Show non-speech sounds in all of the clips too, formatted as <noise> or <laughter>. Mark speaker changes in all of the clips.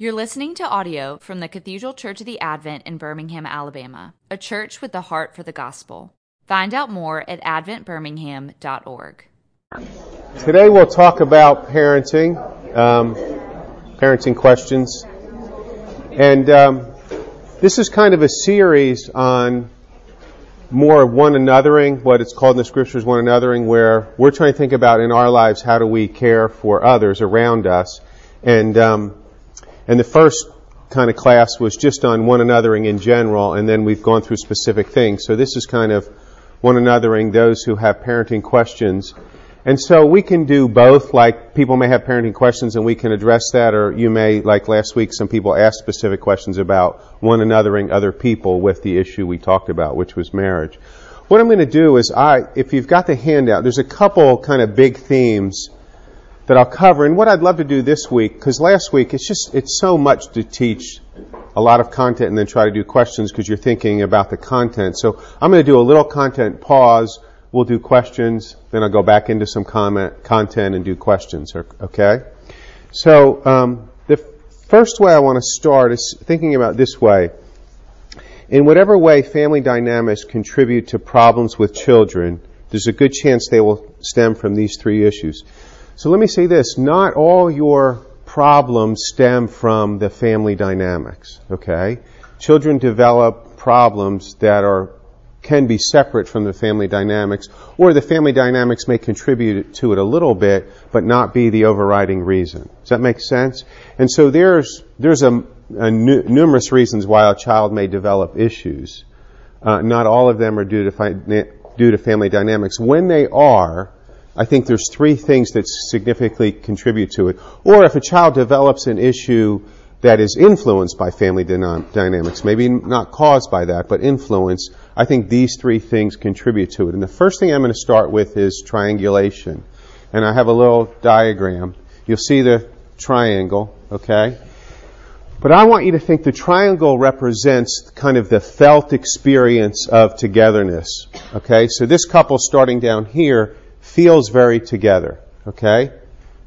Speaker 1: You're listening to audio from the Cathedral Church of the Advent in Birmingham, Alabama, a church with the heart for the gospel. Find out more at adventbirmingham.org.
Speaker 2: Today we'll talk about parenting, um, parenting questions. And um, this is kind of a series on more one anothering, what it's called in the scriptures one anothering, where we're trying to think about in our lives how do we care for others around us. And um, and the first kind of class was just on one anothering in general, and then we've gone through specific things. So this is kind of one anothering those who have parenting questions. And so we can do both, like people may have parenting questions and we can address that, or you may, like last week, some people asked specific questions about one anothering other people with the issue we talked about, which was marriage. What I'm going to do is I, if you've got the handout, there's a couple kind of big themes that I'll cover. And what I'd love to do this week, because last week it's just, it's so much to teach a lot of content and then try to do questions because you're thinking about the content. So I'm going to do a little content pause. We'll do questions. Then I'll go back into some comment, content and do questions. Okay? So, um, the first way I want to start is thinking about this way. In whatever way family dynamics contribute to problems with children, there's a good chance they will stem from these three issues. So let me say this, not all your problems stem from the family dynamics, okay? Children develop problems that are can be separate from the family dynamics, or the family dynamics may contribute to it a little bit, but not be the overriding reason. Does that make sense? And so there's there's a, a nu- numerous reasons why a child may develop issues. Uh, not all of them are due to fi- due to family dynamics. When they are, I think there's three things that significantly contribute to it. Or if a child develops an issue that is influenced by family dynamics, maybe not caused by that, but influenced, I think these three things contribute to it. And the first thing I'm going to start with is triangulation. And I have a little diagram. You'll see the triangle, okay? But I want you to think the triangle represents kind of the felt experience of togetherness. Okay, so this couple starting down here feels very together. Okay?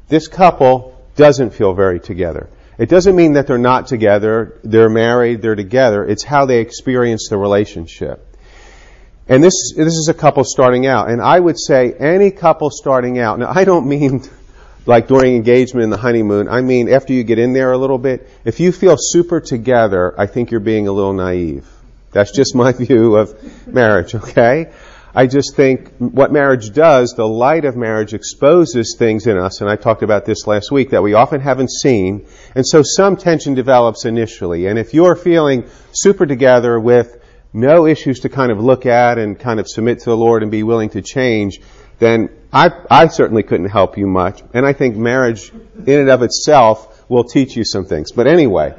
Speaker 2: This couple doesn't feel very together. It doesn't mean that they're not together, they're married, they're together. It's how they experience the relationship. And this, this is a couple starting out. And I would say any couple starting out, now I don't mean <laughs> like during engagement in the honeymoon, I mean after you get in there a little bit, if you feel super together, I think you're being a little naive. That's just my <laughs> view of marriage, okay? I just think what marriage does, the light of marriage exposes things in us, and I talked about this last week, that we often haven't seen, and so some tension develops initially. And if you're feeling super together with no issues to kind of look at and kind of submit to the Lord and be willing to change, then I, I certainly couldn't help you much. And I think marriage in and of itself will teach you some things. But anyway,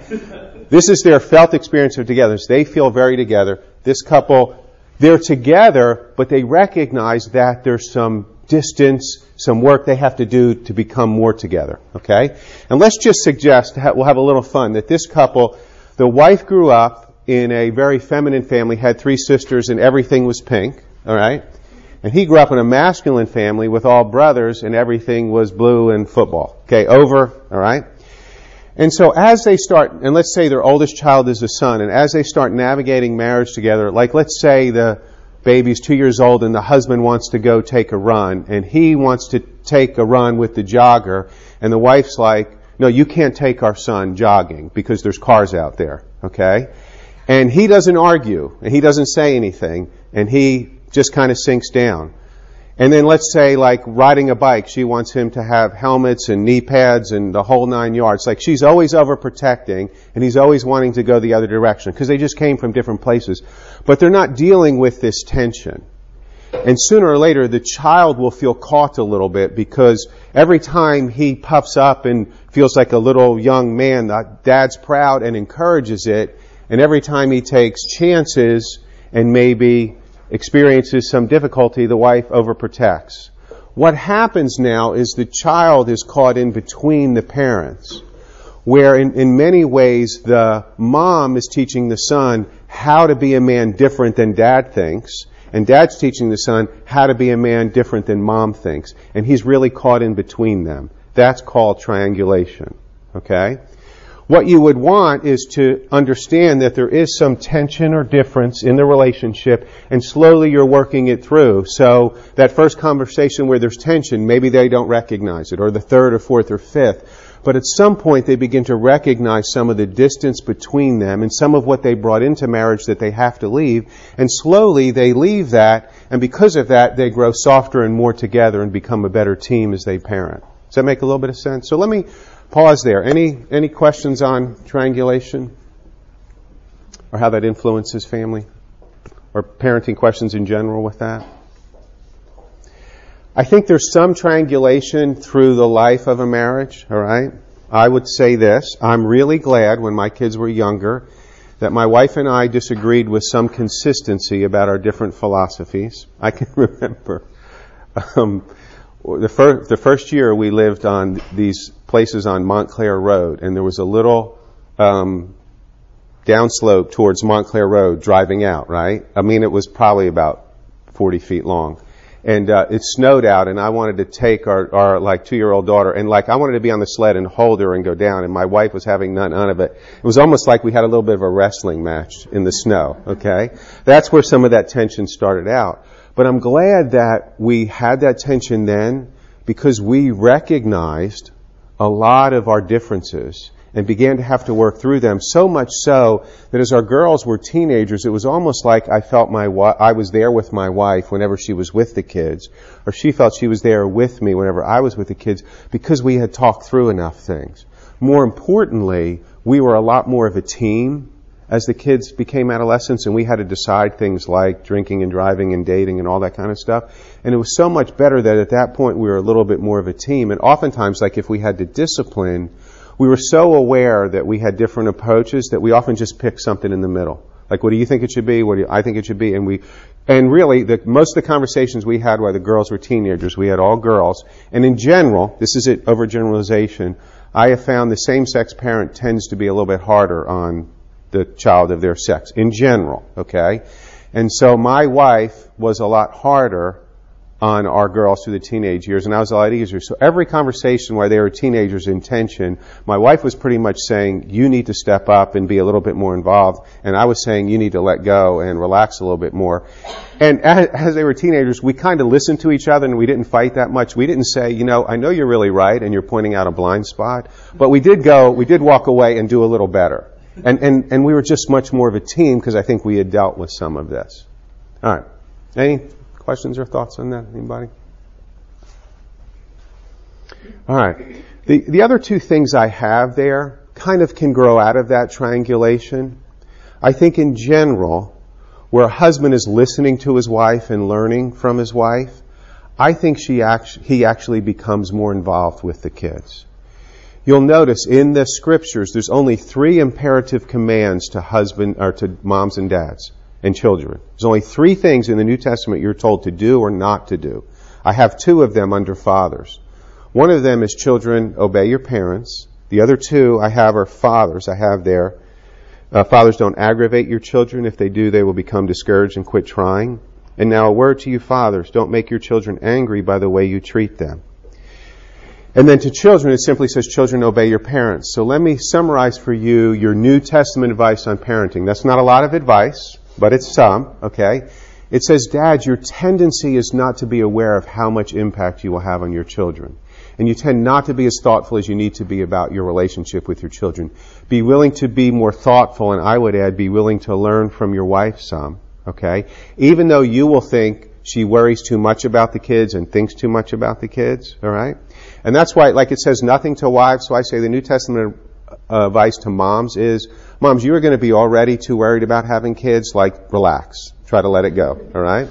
Speaker 2: this is their felt experience of togetherness. They feel very together. This couple they're together, but they recognize that there's some distance, some work they have to do to become more together. Okay? And let's just suggest, we'll have a little fun, that this couple, the wife grew up in a very feminine family, had three sisters, and everything was pink. Alright? And he grew up in a masculine family with all brothers, and everything was blue and football. Okay, over. Alright? And so as they start, and let's say their oldest child is a son, and as they start navigating marriage together, like let's say the baby's two years old and the husband wants to go take a run, and he wants to take a run with the jogger, and the wife's like, no, you can't take our son jogging because there's cars out there, okay? And he doesn't argue, and he doesn't say anything, and he just kind of sinks down. And then let's say like riding a bike, she wants him to have helmets and knee pads and the whole nine yards. Like she's always overprotecting and he's always wanting to go the other direction because they just came from different places. But they're not dealing with this tension. And sooner or later the child will feel caught a little bit because every time he puffs up and feels like a little young man, the dad's proud and encourages it. And every time he takes chances and maybe experiences some difficulty, the wife overprotects. What happens now is the child is caught in between the parents, where in, in many ways the mom is teaching the son how to be a man different than dad thinks, and dad's teaching the son how to be a man different than mom thinks, and he's really caught in between them. That's called triangulation. Okay? What you would want is to understand that there is some tension or difference in the relationship and slowly you're working it through. So that first conversation where there's tension, maybe they don't recognize it, or the third or fourth or fifth. But at some point they begin to recognize some of the distance between them and some of what they brought into marriage that they have to leave. And slowly they leave that, and because of that, they grow softer and more together and become a better team as they parent. Does that make a little bit of sense? So let me pause there. Any, any questions on triangulation? Or how that influences family? Or parenting questions in general with that? I think there's some triangulation through the life of a marriage, alright? I would say this. I'm really glad when my kids were younger that my wife and I disagreed with some consistency about our different philosophies. I can <laughs> remember um, the, fir- the first year we lived on these places on Montclair Road, and there was a little um, downslope towards Montclair Road driving out, right? I mean, it was probably about 40 feet long and uh, it snowed out, and I wanted to take our, our like two year old daughter, and like I wanted to be on the sled and hold her and go down, and my wife was having none, none of it. It was almost like we had a little bit of a wrestling match in the snow. Okay, that's where some of that tension started out. But I'm glad that we had that tension then because we recognized a lot of our differences and began to have to work through them. So much so that as our girls were teenagers, it was almost like I felt my wa- I was there with my wife whenever she was with the kids, or she felt she was there with me whenever I was with the kids because we had talked through enough things. More importantly, we were a lot more of a team as the kids became adolescents and we had to decide things like drinking and driving and dating and all that kind of stuff. And it was so much better that at that point we were a little bit more of a team. And oftentimes, like if we had to discipline, we were so aware that we had different approaches that we often just picked something in the middle. Like, what do you think it should be? What do you, I think it should be? And we, and really, the, most of the conversations we had while the girls were teenagers, we had all girls. And in general, this is it overgeneralization, I have found the same-sex parent tends to be a little bit harder on the child of their sex. In general, okay? And so my wife was a lot harder on our girls through the teenage years, and I was a lot easier. So every conversation while they were teenagers in tension, my wife was pretty much saying, you need to step up and be a little bit more involved, and I was saying, you need to let go and relax a little bit more. And as, as they were teenagers, we kind of listened to each other and we didn't fight that much. We didn't say, you know, I know you're really right and you're pointing out a blind spot, but we did go, we did walk away and do a little better. And, and, and we were just much more of a team because I think we had dealt with some of this. All right. Any Questions or thoughts on that? Anybody? All right. The, the other two things I have there kind of can grow out of that triangulation. I think in general, where a husband is listening to his wife and learning from his wife, I think she act- he actually becomes more involved with the kids. You'll notice in the scriptures, there's only three imperative commands to husband or to moms and dads and children. There's only three things in the New Testament you're told to do or not to do. I have two of them under fathers. One of them is children, obey your parents. The other two I have are fathers. I have there. Uh, fathers don't aggravate your children. If they do, they will become discouraged and quit trying. And now a word to you fathers. Don't make your children angry by the way you treat them. And then to children, it simply says, children, obey your parents. So let me summarize for you your New Testament advice on parenting. That's not a lot of advice but it's some, okay? It says, Dad, your tendency is not to be aware of how much impact you will have on your children. And you tend not to be as thoughtful as you need to be about your relationship with your children. Be willing to be more thoughtful, and I would add, be willing to learn from your wife some, okay? Even though you will think she worries too much about the kids and thinks too much about the kids, alright? And that's why, like it says nothing to wives, so I say the New Testament advice to moms is, moms, you are going to be already too worried about having kids, like relax. Try to let it go, alright?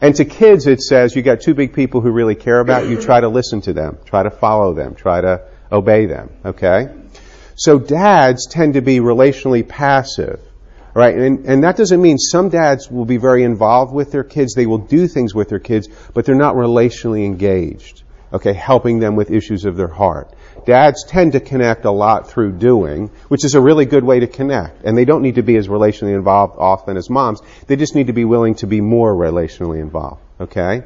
Speaker 2: And to kids it says you got two big people who really care about you, try to listen to them, try to follow them, try to obey them, okay? So dads tend to be relationally passive. Right, and, and that doesn't mean some dads will be very involved with their kids. They will do things with their kids, but they're not relationally engaged. Okay, helping them with issues of their heart. Dads tend to connect a lot through doing, which is a really good way to connect. And they don't need to be as relationally involved often as moms. They just need to be willing to be more relationally involved. Okay?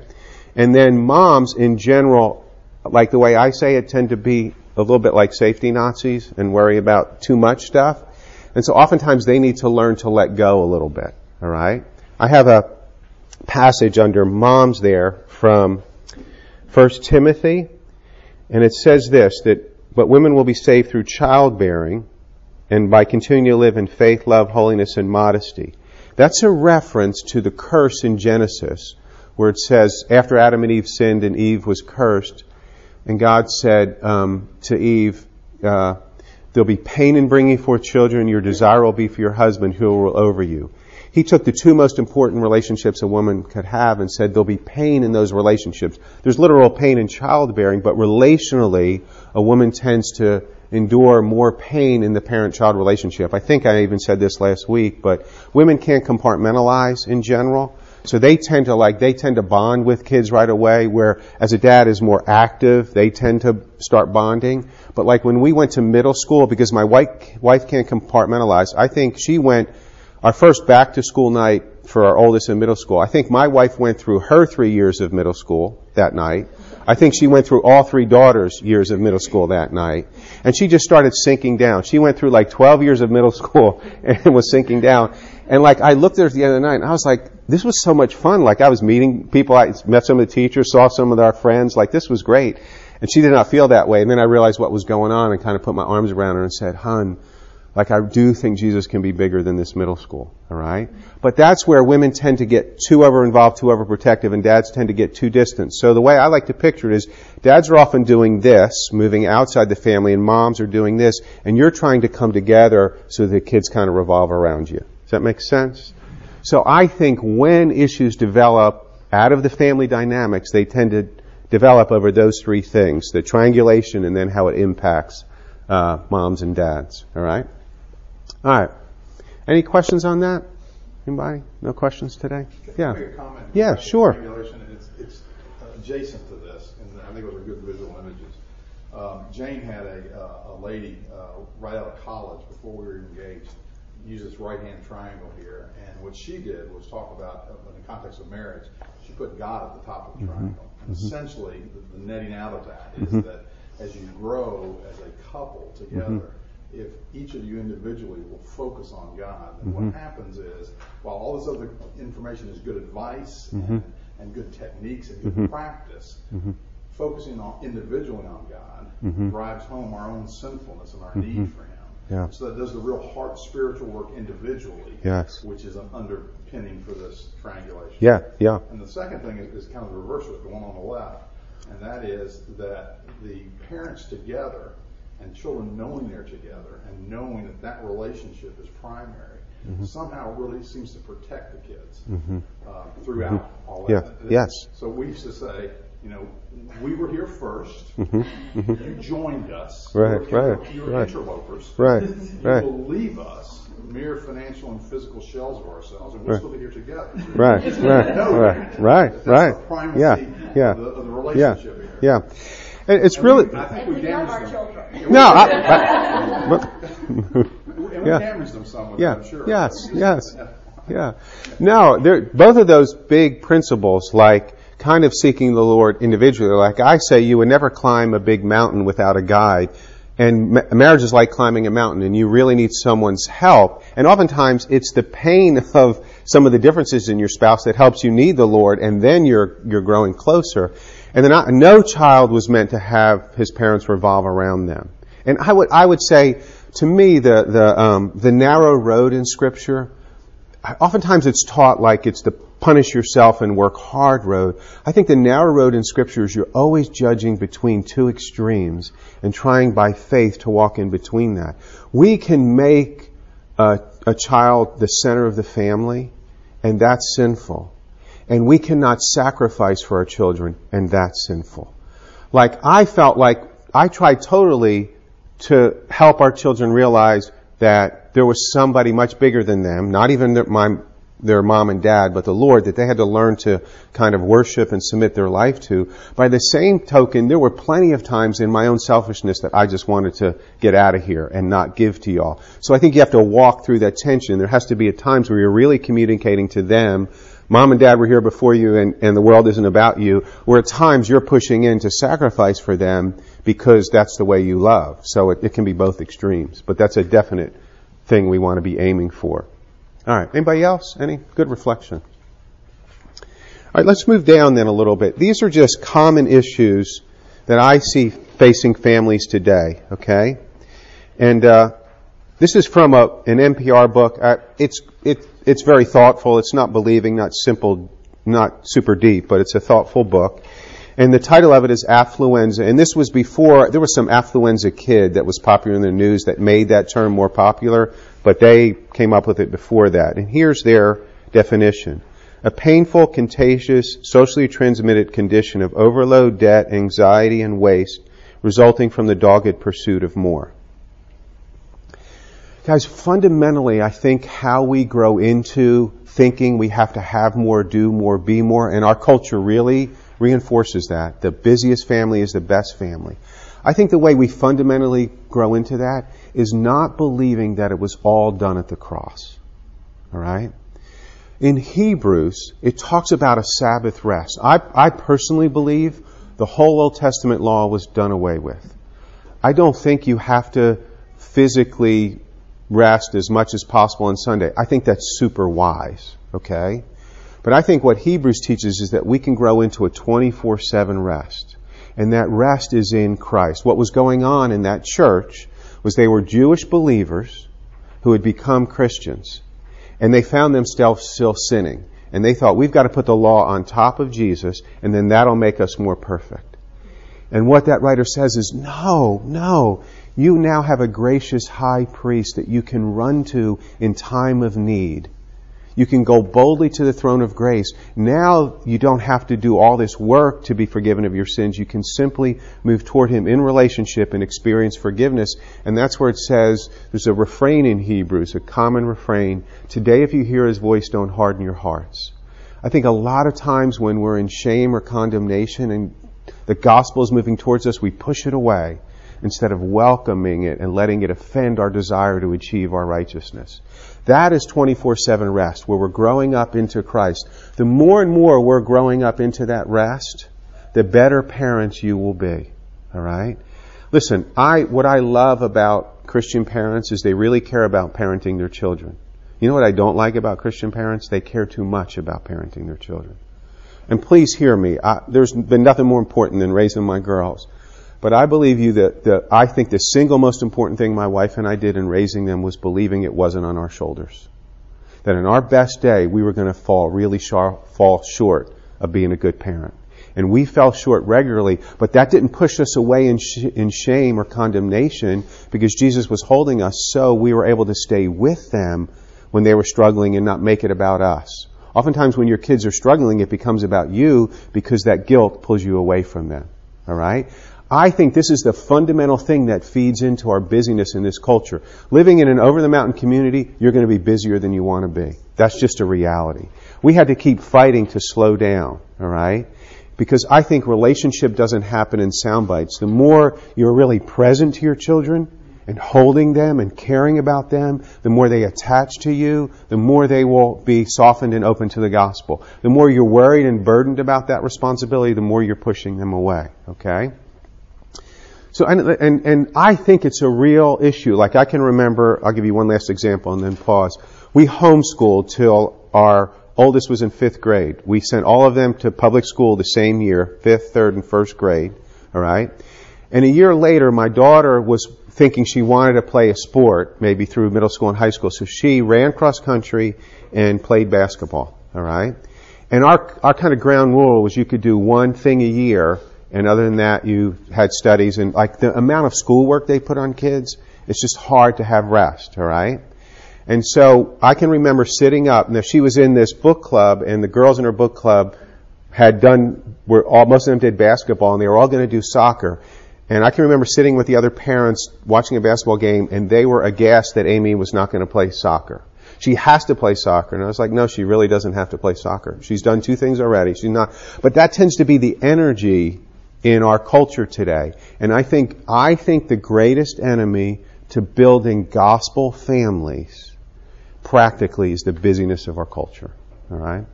Speaker 2: And then moms in general, like the way I say it, tend to be a little bit like safety Nazis and worry about too much stuff. And so oftentimes they need to learn to let go a little bit. All right? I have a passage under moms there from 1 Timothy, and it says this, that, but women will be saved through childbearing and by continuing to live in faith, love, holiness, and modesty. That's a reference to the curse in Genesis, where it says, after Adam and Eve sinned and Eve was cursed, and God said um, to Eve, uh, There'll be pain in bringing forth children. Your desire will be for your husband who will rule over you. He took the two most important relationships a woman could have and said there'll be pain in those relationships. There's literal pain in childbearing, but relationally, a woman tends to endure more pain in the parent-child relationship. I think I even said this last week, but women can't compartmentalize in general. So they tend to like, they tend to bond with kids right away, where as a dad is more active, they tend to start bonding. But like when we went to middle school, because my wife, wife can't compartmentalize, I think she went, our first back to school night for our oldest in middle school, I think my wife went through her three years of middle school that night. I think she went through all three daughters' years of middle school that night. And she just started sinking down. She went through like 12 years of middle <laughs> school and was sinking down. And like I looked at her at the other night and I was like, this was so much fun. Like I was meeting people, I met some of the teachers, saw some of our friends. Like this was great. And she did not feel that way. And then I realized what was going on and kind of put my arms around her and said, hun, like I do think Jesus can be bigger than this middle school, alright? But that's where women tend to get too over involved, too overprotective, and dads tend to get too distant. So the way I like to picture it is, dads are often doing this, moving outside the family, and moms are doing this, and you're trying to come together so the kids kind of revolve around you. Does that make sense? So I think when issues develop out of the family dynamics, they tend to develop over those three things, the triangulation and then how it impacts uh, moms and dads. All right? All right. Any questions on that? Anybody? No questions today? Yeah. Yeah, sure.
Speaker 3: It's, it's adjacent to this, and I think those are good visual images. Um, Jane had a, uh, a lady uh, right out of college before we were engaged use this right-hand triangle here, and what she did was talk about, uh, in the context of marriage, she put God at the top of the mm-hmm. triangle. And mm-hmm. essentially, the, the, netting out of that is mm-hmm. that as you grow as a couple together, mm-hmm. If each of you individually will focus on God, then what mm-hmm. happens is, while all this other information is good advice and, mm-hmm. and good techniques and good mm-hmm. practice, mm-hmm. focusing on individually on God drives home our own sinfulness and our need for Him. Yeah. So that does the real heart spiritual work individually.
Speaker 2: Yes.
Speaker 3: Which is an underpinning for this triangulation.
Speaker 2: Yeah, yeah.
Speaker 3: And the second thing is, is kind of the reverse of the one on the left, and that is that the parents together and children knowing they're together and knowing that that relationship is primary mm-hmm. somehow really seems to protect the kids mm-hmm. uh, throughout mm-hmm. all that.
Speaker 2: Yeah. Yes.
Speaker 3: So we used to say, you know, we were here 1st mm-hmm. mm-hmm. You joined us.
Speaker 2: Right, you were, right.
Speaker 3: You were
Speaker 2: right.
Speaker 3: interlopers.
Speaker 2: Right, <laughs>
Speaker 3: you
Speaker 2: right.
Speaker 3: will leave us mere financial and physical shells of ourselves, and we'll
Speaker 2: right.
Speaker 3: still be here together.
Speaker 2: Right, <laughs> right, right, right, right.
Speaker 3: right.
Speaker 2: yeah, yeah.
Speaker 3: Of the, of the relationship
Speaker 2: yeah, here. yeah. It's
Speaker 3: and
Speaker 2: really.
Speaker 3: We, I think we damaged them.
Speaker 2: No, I, I,
Speaker 3: but, and we yeah. damaged them some
Speaker 2: yeah.
Speaker 3: I'm sure.
Speaker 2: Yes, yes, yeah. No, both of those big principles, like kind of seeking the Lord individually. Like I say, you would never climb a big mountain without a guide. And ma- marriage is like climbing a mountain and you really need someone's help. And oftentimes it's the pain of some of the differences in your spouse that helps you need the Lord and then you're, you're growing closer. And no child was meant to have his parents revolve around them. And I would, I would say, to me, the, the, um, the narrow road in scripture, oftentimes it's taught like it's the punish yourself and work hard road. I think the narrow road in scripture is you're always judging between two extremes and trying by faith to walk in between that. We can make a, a child the center of the family and that's sinful. And we cannot sacrifice for our children and that's sinful. Like I felt like I tried totally to help our children realize that there was somebody much bigger than them, not even their, my their mom and dad, but the Lord that they had to learn to kind of worship and submit their life to. By the same token, there were plenty of times in my own selfishness that I just wanted to get out of here and not give to y'all. So I think you have to walk through that tension. There has to be at times where you're really communicating to them Mom and dad were here before you and, and the world isn't about you, where at times you're pushing in to sacrifice for them because that's the way you love. So it, it can be both extremes, but that's a definite thing we want to be aiming for. All right. Anybody else? Any good reflection? All right. Let's move down then a little bit. These are just common issues that I see facing families today. Okay. And uh, this is from a, an NPR book. Uh, it's it, it's very thoughtful. It's not believing, not simple, not super deep, but it's a thoughtful book. And the title of it is affluenza. And this was before, there was some affluenza kid that was popular in the news that made that term more popular, but they came up with it before that. And here's their definition. A painful, contagious, socially transmitted condition of overload, debt, anxiety, and waste resulting from the dogged pursuit of more. Guys, fundamentally, I think how we grow into thinking we have to have more, do more, be more, and our culture really reinforces that. The busiest family is the best family. I think the way we fundamentally grow into that is not believing that it was all done at the cross. Alright? In Hebrews, it talks about a Sabbath rest. I, I personally believe the whole Old Testament law was done away with. I don't think you have to physically rest as much as possible on Sunday. I think that's super wise. Okay? But I think what Hebrews teaches is that we can grow into a 24 7 rest. And that rest is in Christ. What was going on in that church was they were Jewish believers who had become Christians. And they found themselves still sinning. And they thought, we've got to put the law on top of Jesus, and then that'll make us more perfect. And what that writer says is, no, no. You now have a gracious high priest that you can run to in time of need. You can go boldly to the throne of grace. Now you don't have to do all this work to be forgiven of your sins. You can simply move toward Him in relationship and experience forgiveness. And that's where it says, there's a refrain in Hebrews, a common refrain. Today if you hear His voice, don't harden your hearts. I think a lot of times when we're in shame or condemnation and the gospel is moving towards us, we push it away instead of welcoming it and letting it offend our desire to achieve our righteousness. That is 24-7 rest, where we're growing up into Christ. The more and more we're growing up into that rest, the better parents you will be. Alright? Listen, I, what I love about Christian parents is they really care about parenting their children. You know what I don't like about Christian parents? They care too much about parenting their children. And please hear me. I, there's been nothing more important than raising my girls. But I believe you that, I think the single most important thing my wife and I did in raising them was believing it wasn't on our shoulders. That in our best day, we were going to fall really shar- fall short of being a good parent. And we fell short regularly, but that didn't push us away in, sh- in shame or condemnation because Jesus was holding us so we were able to stay with them when they were struggling and not make it about us. Oftentimes when your kids are struggling, it becomes about you because that guilt pulls you away from them. Alright? I think this is the fundamental thing that feeds into our busyness in this culture. Living in an over the mountain community, you're going to be busier than you want to be. That's just a reality. We had to keep fighting to slow down, alright? Because I think relationship doesn't happen in sound bites. The more you're really present to your children and holding them and caring about them, the more they attach to you, the more they will be softened and open to the gospel. The more you're worried and burdened about that responsibility, the more you're pushing them away, okay? So, and, and, and I think it's a real issue. Like I can remember, I'll give you one last example and then pause. We homeschooled till our oldest was in fifth grade. We sent all of them to public school the same year, fifth, third, and first grade. Alright? And a year later, my daughter was thinking she wanted to play a sport, maybe through middle school and high school, so she ran cross country and played basketball. Alright? And our, our kind of ground rule was you could do one thing a year and other than that, you had studies and like the amount of schoolwork they put on kids, it's just hard to have rest, alright? And so I can remember sitting up, now she was in this book club and the girls in her book club had done, were all, most of them did basketball and they were all going to do soccer. And I can remember sitting with the other parents watching a basketball game and they were aghast that Amy was not going to play soccer. She has to play soccer. And I was like, no, she really doesn't have to play soccer. She's done two things already. She's not, but that tends to be the energy in our culture today. And I think, I think the greatest enemy to building gospel families practically is the busyness of our culture. Alright?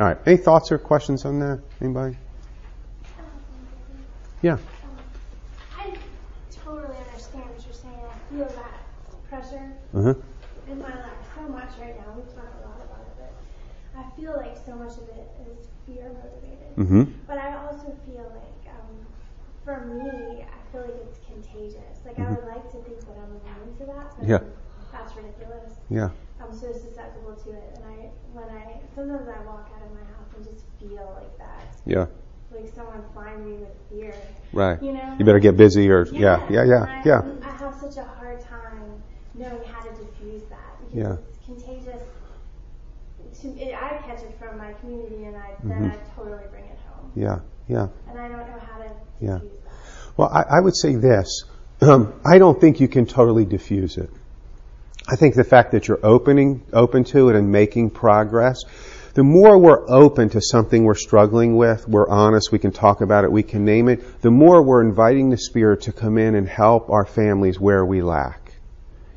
Speaker 2: Alright. Any thoughts or questions on that? Anybody? Yeah.
Speaker 4: I totally understand what you're saying. I feel that pressure
Speaker 2: Uh-huh.
Speaker 4: in my life so much right now. We've talked a lot about it, but I feel like so much of it is fear motivated.
Speaker 2: Mm-hmm.
Speaker 4: But I also for me, I feel like it's contagious. Like I
Speaker 2: Mhm.
Speaker 4: would like to think that I'm immune to that, but
Speaker 2: Yeah.
Speaker 4: that's ridiculous.
Speaker 2: Yeah.
Speaker 4: I'm so susceptible to it, and I when I sometimes I walk out of my house and just feel like that,
Speaker 2: Yeah.
Speaker 4: like someone flying me with fear.
Speaker 2: Right.
Speaker 4: You know?
Speaker 2: You better get busy or yeah, yeah,
Speaker 4: and
Speaker 2: yeah,
Speaker 4: I,
Speaker 2: yeah.
Speaker 4: I have such a hard time knowing how to diffuse that because
Speaker 2: Yeah.
Speaker 4: it's contagious. To, it, I catch it from my community, and I then
Speaker 2: Mhm.
Speaker 4: I totally bring it home,
Speaker 2: Yeah. Yeah.
Speaker 4: and I don't know
Speaker 2: Yeah. Well, I, I would say this. Um, I don't think you can totally diffuse it. I think the fact that you're opening, open to it and making progress, the more we're open to something we're struggling with, we're honest, we can talk about it, we can name it, the more we're inviting the Spirit to come in and help our families where we lack.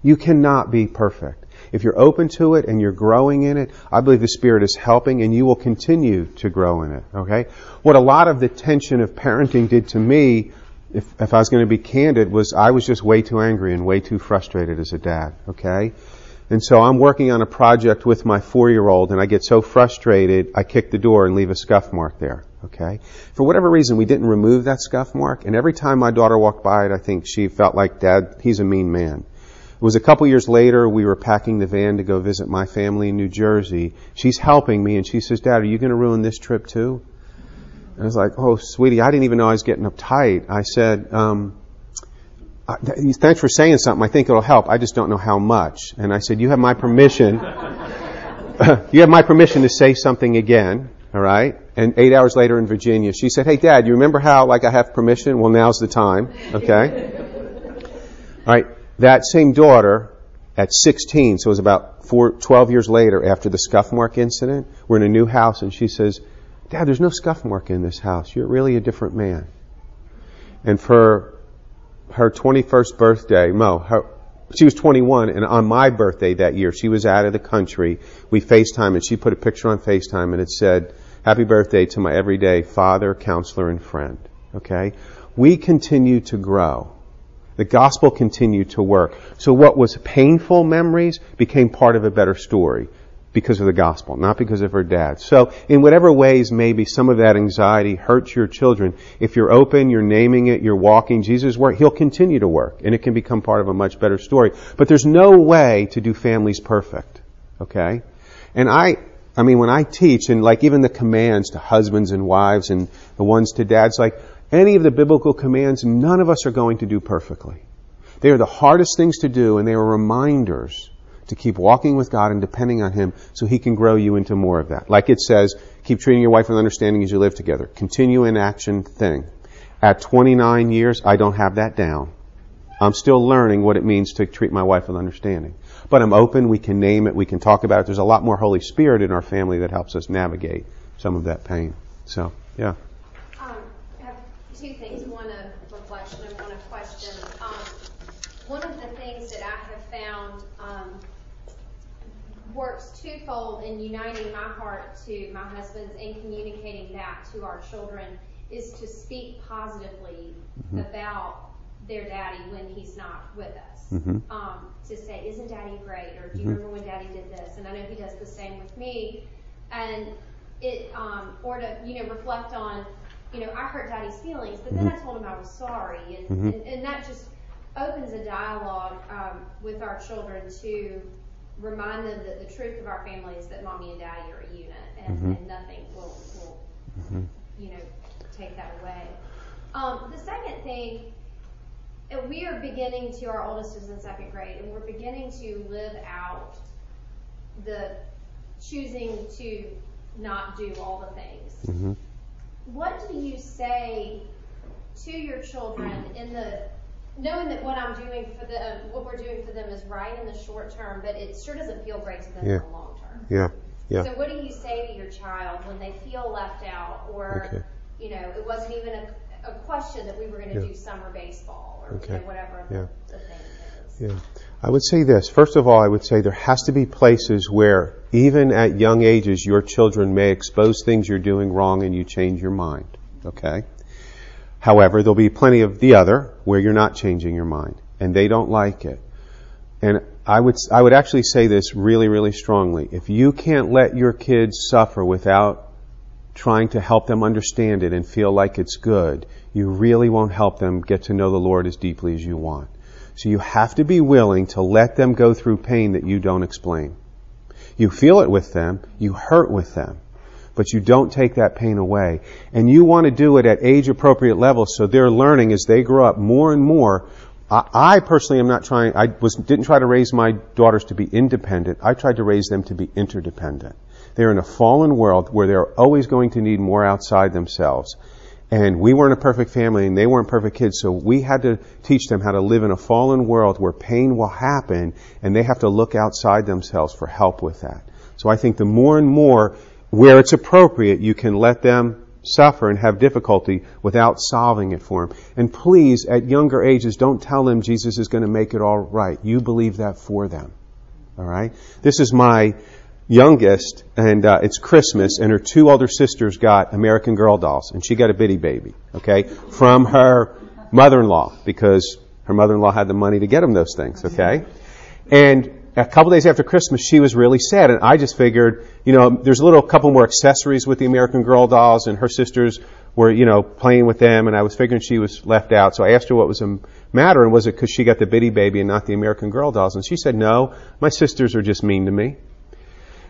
Speaker 2: You cannot be perfect. If you're open to it and you're growing in it, I believe the Spirit is helping and you will continue to grow in it, okay? What a lot of the tension of parenting did to me, if, if I was going to be candid, was I was just way too angry and way too frustrated as a dad, okay? And so I'm working on a project with my four-year-old and I get so frustrated, I kick the door and leave a scuff mark there, okay? For whatever reason, we didn't remove that scuff mark and every time my daughter walked by it, I think she felt like, Dad, he's a mean man. It was a couple years later, we were packing the van to go visit my family in New Jersey. She's helping me and she says, Dad, are you going to ruin this trip too? And I was like, oh, sweetie, I didn't even know I was getting uptight. I said, um, thanks for saying something. I think it'll help. I just don't know how much. And I said, you have my permission. <laughs> you have my permission to say something again. All right. And eight hours later in Virginia, she said, hey, Dad, you remember how, like, I have permission? Well, now's the time. Okay. All right. That same daughter at 16, so it was about four, 12 years later after the scuff mark incident, we're in a new house and she says, Dad, there's no scuff mark in this house. You're really a different man. And for her 21st birthday, Mo, her, she was 21 and on my birthday that year, she was out of the country. We FaceTime and she put a picture on FaceTime and it said, happy birthday to my everyday father, counselor, and friend. Okay? We continue to grow. The gospel continued to work. So what was painful memories became part of a better story because of the gospel, not because of her dad. So in whatever ways maybe some of that anxiety hurts your children, if you're open, you're naming it, you're walking Jesus' work, he'll continue to work and it can become part of a much better story. But there's no way to do families perfect. Okay? And I, I mean, when I teach and like even the commands to husbands and wives and the ones to dads, like any of the biblical commands, none of us are going to do perfectly. They are the hardest things to do and they are reminders to keep walking with God and depending on Him so He can grow you into more of that. Like it says, keep treating your wife with understanding as you live together. Continue in action thing. At 29 years, I don't have that down. I'm still learning what it means to treat my wife with understanding. But I'm open, we can name it, we can talk about it. There's a lot more Holy Spirit in our family that helps us navigate some of that pain. So, yeah.
Speaker 5: Two things, one a reflection and one a question. Um, one of the things that I have found um, works twofold in uniting my heart to my husband's and communicating that to our children is to speak positively about their daddy when he's not with us.
Speaker 2: Mhm.
Speaker 5: Um, to say, isn't daddy great? Or do you remember when daddy did this? And I know he does the same with me. And it, um, or to, you know, reflect on, you know, I hurt daddy's feelings, but then I told him I was sorry. And,
Speaker 2: Mhm.
Speaker 5: and, and that just opens a dialogue um, with our children to remind them that the truth of our family is that mommy and daddy are a unit and,
Speaker 2: Mhm.
Speaker 5: and nothing will, will
Speaker 2: Mhm.
Speaker 5: you know, take that away. Um, the second thing, uh, we are beginning to, our oldest is in second grade, and we're beginning to live out the choosing to not do all the things.
Speaker 2: Mhm.
Speaker 5: What do you say to your children in the knowing that what I'm doing for them, um, what we're doing for them is right in the short term, but it sure doesn't feel great to them
Speaker 2: Yeah.
Speaker 5: in the long term.
Speaker 2: Yeah. Yeah.
Speaker 5: So what do you say to your child when they feel left out or,
Speaker 2: Okay.
Speaker 5: you know, it wasn't even a, a question that we were going to
Speaker 2: Yeah.
Speaker 5: do summer baseball or,
Speaker 2: Okay.
Speaker 5: you know, whatever
Speaker 2: Yeah.
Speaker 5: the, the thing is.
Speaker 2: Yeah. I would say this. First of all, I would say there has to be places where, even at young ages, your children may expose things you're doing wrong and you change your mind. Okay? However, there'll be plenty of the other where you're not changing your mind and they don't like it. And I would, I would actually say this really, really strongly. If you can't let your kids suffer without trying to help them understand it and feel like it's good, you really won't help them get to know the Lord as deeply as you want. So you have to be willing to let them go through pain that you don't explain. You feel it with them, you hurt with them, but you don't take that pain away. And you want to do it at age appropriate levels so they're learning as they grow up more and more I, personally am not trying, I was, didn't try to raise my daughters to be independent. I tried to raise them to be interdependent. They're in a fallen world where they're always going to need more outside themselves. And we weren't a perfect family and they weren't perfect kids, so we had to teach them how to live in a fallen world where pain will happen and they have to look outside themselves for help with that. So I think the more and more, where it's appropriate, you can let them suffer and have difficulty without solving it for them. And please, at younger ages, don't tell them Jesus is going to make it all right. You believe that for them. All right? This is my youngest, and uh, it's Christmas, and her two older sisters got American Girl dolls, and she got a bitty baby, okay, from her mother-in-law because her mother-in-law had the money to get them those things, okay? And a couple days after Christmas, she was really sad, and I just figured, you know, there's a little couple more accessories with the American Girl dolls, and her sisters were, you know, playing with them, and I was figuring she was left out. So I asked her what was the matter, and was it because she got the bitty baby and not the American Girl dolls? And she said, no, my sisters are just mean to me.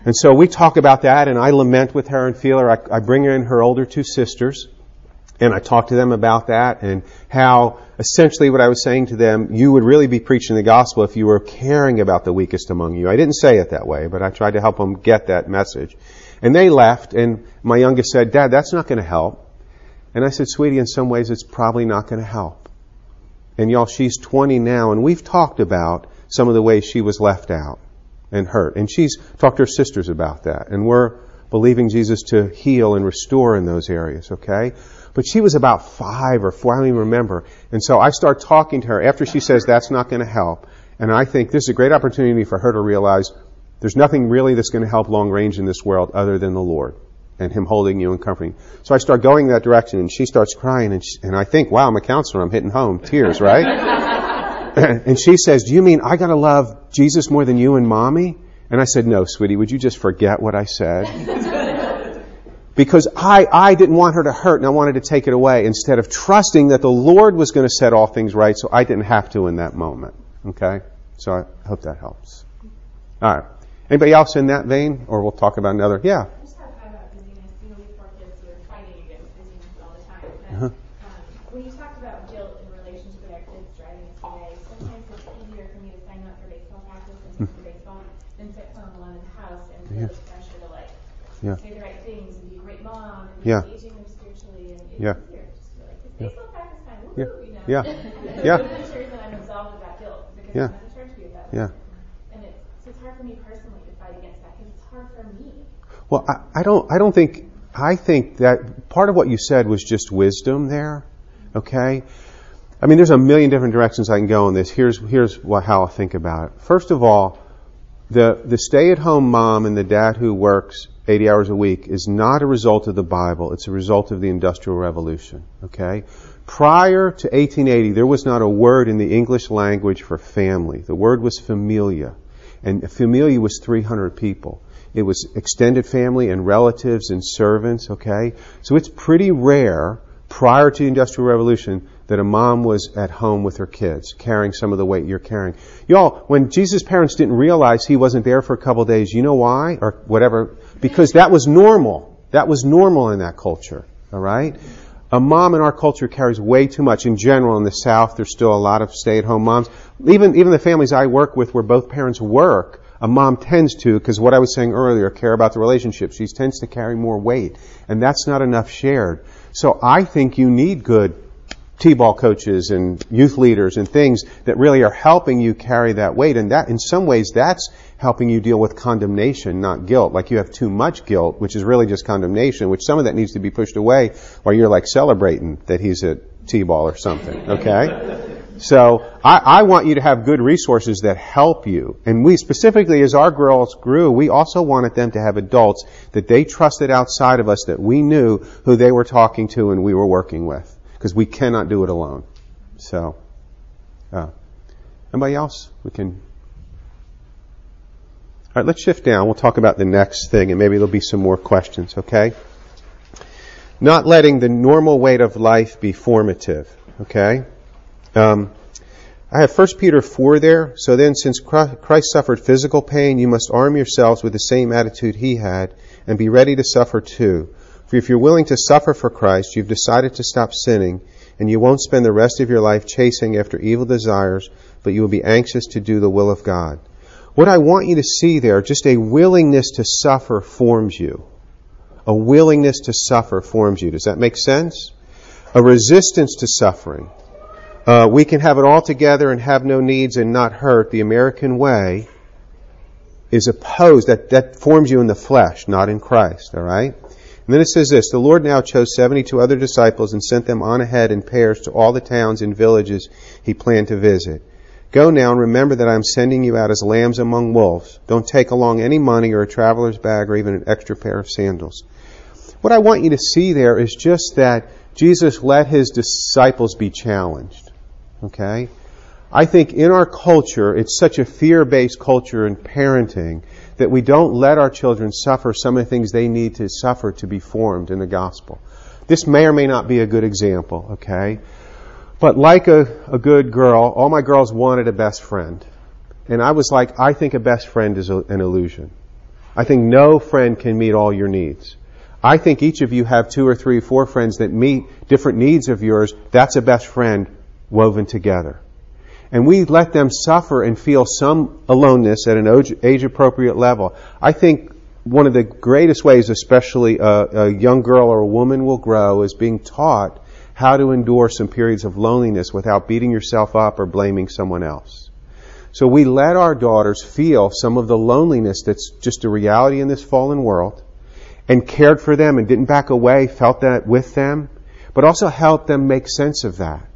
Speaker 2: And so we talk about that, and I lament with her and feel her. I, I bring in her older two sisters, and I talk to them about that and how essentially what I was saying to them, you would really be preaching the gospel if you were caring about the weakest among you. I didn't say it that way, but I tried to help them get that message. And they left and my youngest said, Dad, that's not going to help. And I said, sweetie, in some ways it's probably not going to help. And y'all, she's 20 now and we've talked about some of the ways she was left out and hurt. And she's talked to her sisters about that. And we're believing Jesus to heal and restore in those areas, okay? But she was about five or four, I don't even remember. And so I start talking to her after she says that's not going to help. And I think this is a great opportunity for her to realize there's nothing really that's going to help long range in this world other than the Lord and Him holding you and comforting. So I start going that direction and she starts crying and, she, and I think, wow, I'm a counselor. I'm hitting home. Tears, right? <laughs> and she says, do you mean I got to love Jesus more than you and mommy? And I said, no, sweetie, would you just forget what I said? <laughs> because I, I didn't want her to hurt and I wanted to take it away instead of trusting that the Lord was going to set all things right so I didn't have to in that moment. Okay? So I hope that helps. All right. Anybody else in that vein? Or we'll talk about another. Yeah.
Speaker 6: Uh-huh. Um, when you talked about guilt in relationship with our kids driving us away, sometimes it's easier for me to sign up for baseball practice and take mm. baseball than sit home alone in the house and feel yeah. the pressure to like yeah. say the right things and be a great mom and yeah. engaging them spiritually and it's
Speaker 2: yeah.
Speaker 6: easier just to be like, it's baseball yeah.
Speaker 2: yeah.
Speaker 6: you know. <laughs>
Speaker 2: Yeah.
Speaker 6: yeah. I'm not sure that I'm absolved of that guilt because
Speaker 2: yeah.
Speaker 6: I'm at the church view about
Speaker 2: yeah.
Speaker 6: And it's, so it's hard for me personally to fight against that because it's hard for me.
Speaker 2: Well, I, I don't, I don't think, I think that part of what you said was just wisdom there. Okay? I mean, there's a million different directions I can go on this. Here's, here's what, how I think about it. First of all, the, the stay at home mom and the dad who works 80 hours a week is not a result of the Bible. It's a result of the Industrial Revolution. Okay? Prior to 1880, there was not a word in the English language for family. The word was familia. And familia was 300 people. It was extended family and relatives and servants, okay? So it's pretty rare prior to the Industrial Revolution that a mom was at home with her kids, carrying some of the weight you're carrying. Y'all, when Jesus' parents didn't realize he wasn't there for a couple days, you know why? Or whatever. Because that was normal. That was normal in that culture. Alright? A mom in our culture carries way too much. In general, in the South, there's still a lot of stay-at-home moms. Even, even the families I work with where both parents work, a mom tends to, because what I was saying earlier, care about the relationship. She tends to carry more weight. And that's not enough shared. So I think you need good T-ball coaches and youth leaders and things that really are helping you carry that weight. And that, in some ways, that's helping you deal with condemnation, not guilt. Like you have too much guilt, which is really just condemnation, which some of that needs to be pushed away while you're like celebrating that he's at T-ball or something. Okay? So I, I, want you to have good resources that help you. And we specifically, as our girls grew, we also wanted them to have adults that they trusted outside of us that we knew who they were talking to and we were working with because we cannot do it alone. So, uh, anybody else? We can All right, let's shift down. We'll talk about the next thing and maybe there'll be some more questions, okay? Not letting the normal weight of life be formative, okay? Um, I have 1 Peter 4 there. So then, since Christ suffered physical pain, you must arm yourselves with the same attitude he had and be ready to suffer too. For if you're willing to suffer for Christ, you've decided to stop sinning, and you won't spend the rest of your life chasing after evil desires, but you will be anxious to do the will of God. What I want you to see there, just a willingness to suffer forms you. A willingness to suffer forms you. Does that make sense? A resistance to suffering. Uh, we can have it all together and have no needs and not hurt. The American way is opposed. That, that forms you in the flesh, not in Christ. All right? And then it says this The Lord now chose 72 other disciples and sent them on ahead in pairs to all the towns and villages he planned to visit. Go now and remember that I am sending you out as lambs among wolves. Don't take along any money or a traveler's bag or even an extra pair of sandals. What I want you to see there is just that Jesus let his disciples be challenged. Okay? I think in our culture, it's such a fear based culture in parenting that we don't let our children suffer some of the things they need to suffer to be formed in the gospel. This may or may not be a good example, okay? But like a, a good girl, all my girls wanted a best friend. And I was like, I think a best friend is a, an illusion. I think no friend can meet all your needs. I think each of you have two or three four friends that meet different needs of yours. That's a best friend woven together. And we let them suffer and feel some aloneness at an age appropriate level. I think one of the greatest ways, especially a, a, young girl or a woman will grow, is being taught how to endure some periods of loneliness without beating yourself up or blaming someone else. So we let our daughters feel some of the loneliness that's just a reality in this fallen world and cared for them and didn't back away, felt that with them, but also helped them make sense of that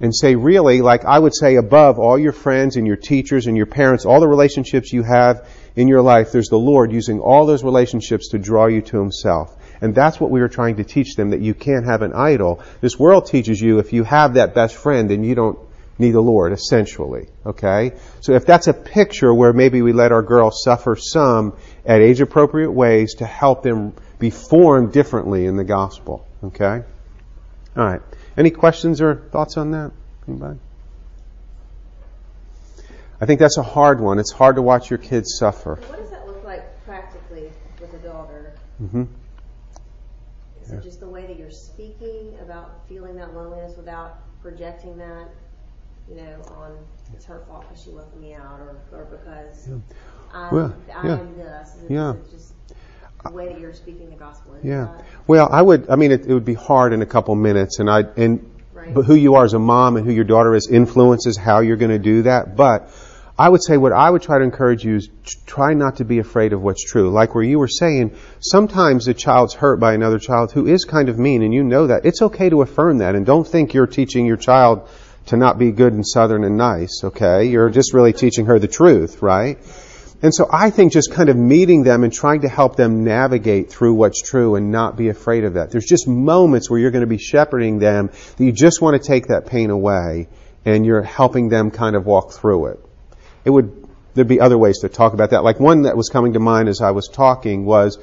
Speaker 2: and say, really, like I would say, above all your friends and your teachers and your parents, all the relationships you have in your life, there's the Lord using all those relationships to draw you to Himself. And that's what we were trying to teach them, that you can't have an idol. This world teaches you if you have that best friend, then you don't need the Lord, essentially. Okay? So if that's a picture where maybe we let our girls suffer some at age appropriate ways to help them be formed differently in the gospel. Okay? Alright. Any questions or thoughts on that? Anybody? I think that's a hard one. It's hard to watch your kids suffer.
Speaker 7: What does that look like practically with a daughter?
Speaker 2: Mm-hmm.
Speaker 7: Is yeah. it just the way that you're speaking about feeling that loneliness without projecting that, you know, on it's her fault because she left me out or, or because yeah. I'm, well, I yeah. am this? Is it, yeah. Just way that you're speaking the gospel.
Speaker 2: Yeah. Well, I would. I mean, it, it, would be hard in a couple minutes, and I and right. but who you are as a mom and who your daughter is influences how you're going to do that. But I would say what I would try to encourage you is try not to be afraid of what's true. Like where you were saying, sometimes a child's hurt by another child who is kind of mean, and you know that. It's okay to affirm that, and don't think you're teaching your child to not be good and southern and nice. Okay, you're just really teaching her the truth, right? And so I think just kind of meeting them and trying to help them navigate through what's true and not be afraid of that. There's just moments where you're going to be shepherding them that you just want to take that pain away and you're helping them kind of walk through it. It would, there'd be other ways to talk about that. Like one that was coming to mind as I was talking was,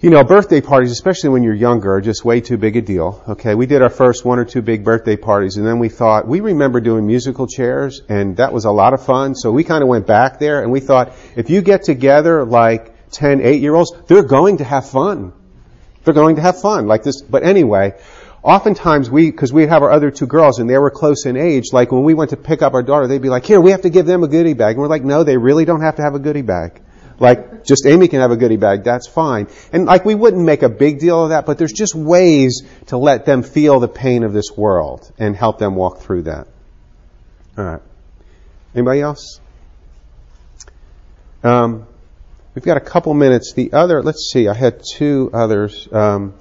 Speaker 2: you know, birthday parties, especially when you're younger, are just way too big a deal. Okay, we did our first one or two big birthday parties, and then we thought we remember doing musical chairs, and that was a lot of fun. So we kind of went back there, and we thought if you get together like 10, 8 year olds, they're going to have fun. They're going to have fun like this. But anyway, oftentimes we, because we have our other two girls, and they were close in age. Like when we went to pick up our daughter, they'd be like, "Here, we have to give them a goodie bag," and we're like, "No, they really don't have to have a goodie bag." Like, just Amy can have a goodie bag, that's fine. And like, we wouldn't make a big deal of that, but there's just ways to let them feel the pain of this world and help them walk through that. Alright. Anybody else? Um, we've got a couple minutes. The other, let's see, I had two others. Um,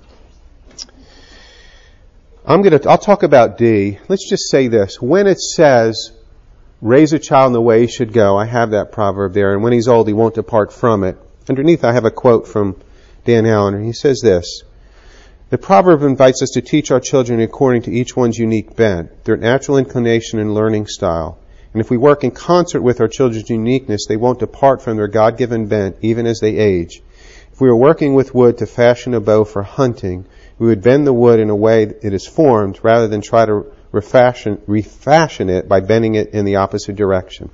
Speaker 2: I'm gonna, I'll talk about D. Let's just say this. When it says, Raise a child in the way he should go. I have that proverb there. And when he's old, he won't depart from it. Underneath, I have a quote from Dan Allender. He says this The proverb invites us to teach our children according to each one's unique bent, their natural inclination and learning style, And if we work in concert with our children's uniqueness, they won't depart from their God-given bent even as they age. If we were working with wood to fashion a bow for hunting, we would bend the wood in a way it is formed rather than try to refashion, refashion it by bending it in the opposite direction.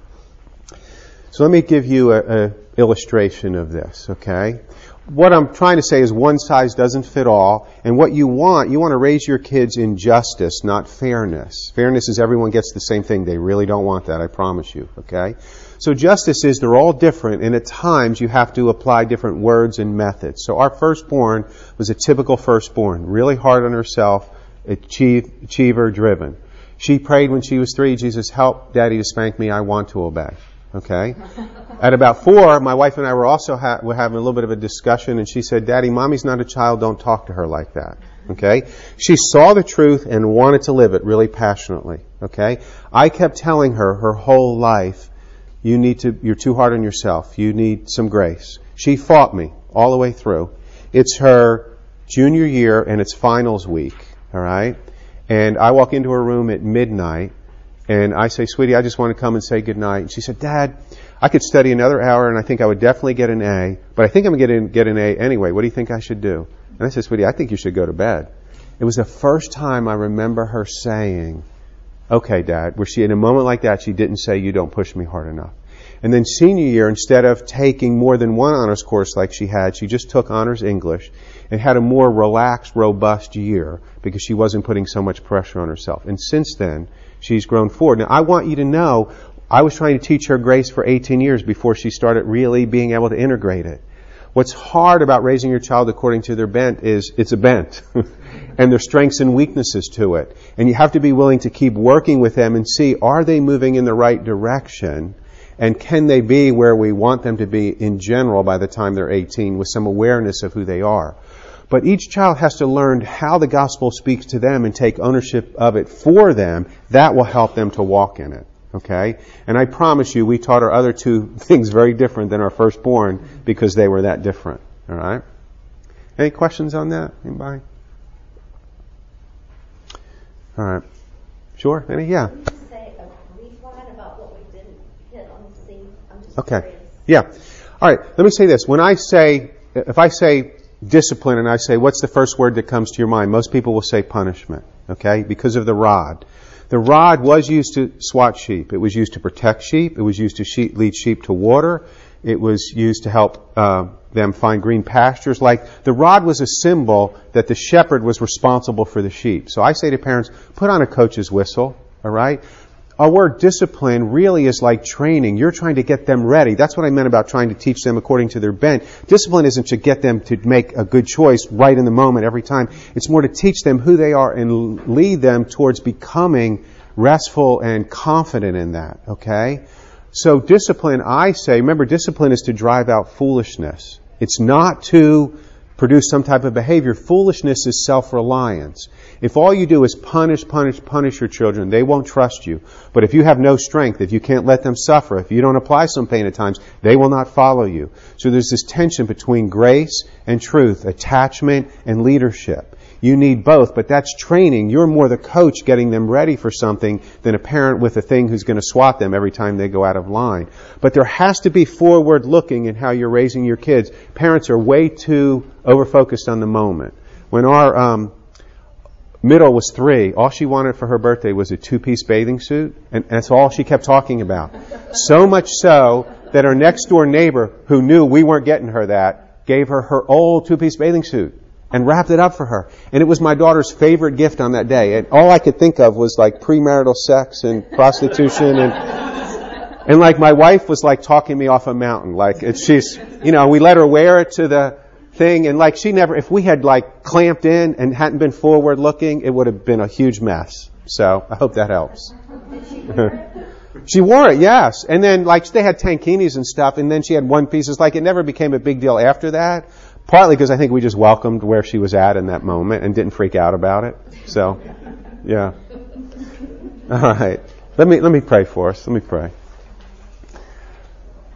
Speaker 2: So let me give you an illustration of this, okay? What I'm trying to say is one size doesn't fit all, and what you want, you want to raise your kids in justice, not fairness. Fairness is everyone gets the same thing. They really don't want that, I promise you, okay? So justice is they're all different, and at times you have to apply different words and methods. So our firstborn was a typical firstborn, really hard on herself, achieve, achiever driven. She prayed when she was three, Jesus, help daddy to spank me, I want to obey. Okay? <laughs> At about four, my wife and I were also ha- were having a little bit of a discussion, and she said, Daddy, mommy's not a child, don't talk to her like that. Okay? She saw the truth and wanted to live it really passionately. Okay? I kept telling her her whole life, you need to, you're too hard on yourself. You need some grace. She fought me all the way through. It's her junior year and it's finals week. Alright? And I walk into her room at midnight and I say, sweetie, I just want to come and say goodnight. And she said, Dad, I could study another hour and I think I would definitely get an A, but I think I'm going to get an A anyway. What do you think I should do? And I said, sweetie, I think you should go to bed. It was the first time I remember her saying, okay, dad, where she, in a moment like that, she didn't say, you don't push me hard enough. And then senior year, instead of taking more than one honors course like she had, she just took honors English and had a more relaxed, robust year because she wasn't putting so much pressure on herself. And since then, she's grown forward. Now, I want you to know, I was trying to teach her grace for 18 years before she started really being able to integrate it. What's hard about raising your child according to their bent is it's a bent. <laughs> and there's strengths and weaknesses to it. And you have to be willing to keep working with them and see, are they moving in the right direction? And can they be where we want them to be in general by the time they're 18 with some awareness of who they are? But each child has to learn how the gospel speaks to them and take ownership of it for them. That will help them to walk in it. Okay? And I promise you, we taught our other two <laughs> things very different than our firstborn because they were that different. Alright? Any questions on that? Anybody? Alright. Sure? Any? Yeah. Okay. Yeah. Alright. Let me say this. When I say, if I say discipline and I say, what's the first word that comes to your mind? Most people will say punishment. Okay? Because of the rod. The rod was used to swat sheep. It was used to protect sheep. It was used to sheep, lead sheep to water. It was used to help uh, them find green pastures. Like the rod was a symbol that the shepherd was responsible for the sheep. So I say to parents, put on a coach's whistle. All right. Our word discipline really is like training. You're trying to get them ready. That's what I meant about trying to teach them according to their bent. Discipline isn't to get them to make a good choice right in the moment every time. It's more to teach them who they are and lead them towards becoming restful and confident in that. Okay? So discipline, I say, remember discipline is to drive out foolishness. It's not to produce some type of behavior. Foolishness is self-reliance. If all you do is punish, punish, punish your children, they won't trust you. But if you have no strength, if you can't let them suffer, if you don't apply some pain at times, they will not follow you. So there's this tension between grace and truth, attachment and leadership. You need both, but that's training. You're more the coach getting them ready for something than a parent with a thing who's going to swat them every time they go out of line. But there has to be forward looking in how you're raising your kids. Parents are way too over focused on the moment. When our um, middle was three, all she wanted for her birthday was a two piece bathing suit, and that's all she kept talking about. So much so that her next door neighbor, who knew we weren't getting her that, gave her her old two piece bathing suit and wrapped it up for her. And it was my daughter's favorite gift on that day. And all I could think of was like premarital sex and prostitution and and like my wife was like talking me off a mountain. Like it's, she's, you know, we let her wear it to the thing and like she never, if we had like clamped in and hadn't been forward looking, it would have been a huge mess. So I hope that helps. <laughs> she wore it, yes. And then like they had tankinis and stuff and then she had one pieces. Like it never became a big deal after that. Partly because I think we just welcomed where she was at in that moment and didn't freak out about it. So, yeah. All right. Let me, let me pray for us. Let me pray.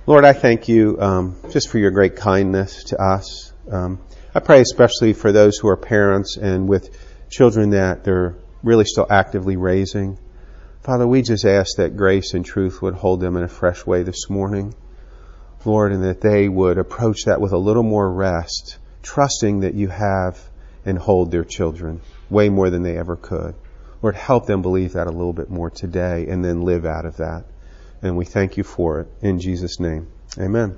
Speaker 2: Lord, I thank you um, just for your great kindness to us. Um, I pray especially for those who are parents and with children that they're really still actively raising. Father, we just ask that grace and truth would hold them in a fresh way this morning, Lord, and that they would approach that with a little more rest, trusting that you have and hold their children way more than they ever could. Lord, help them believe that a little bit more today and then live out of that. And we thank you for it. In Jesus' name, amen.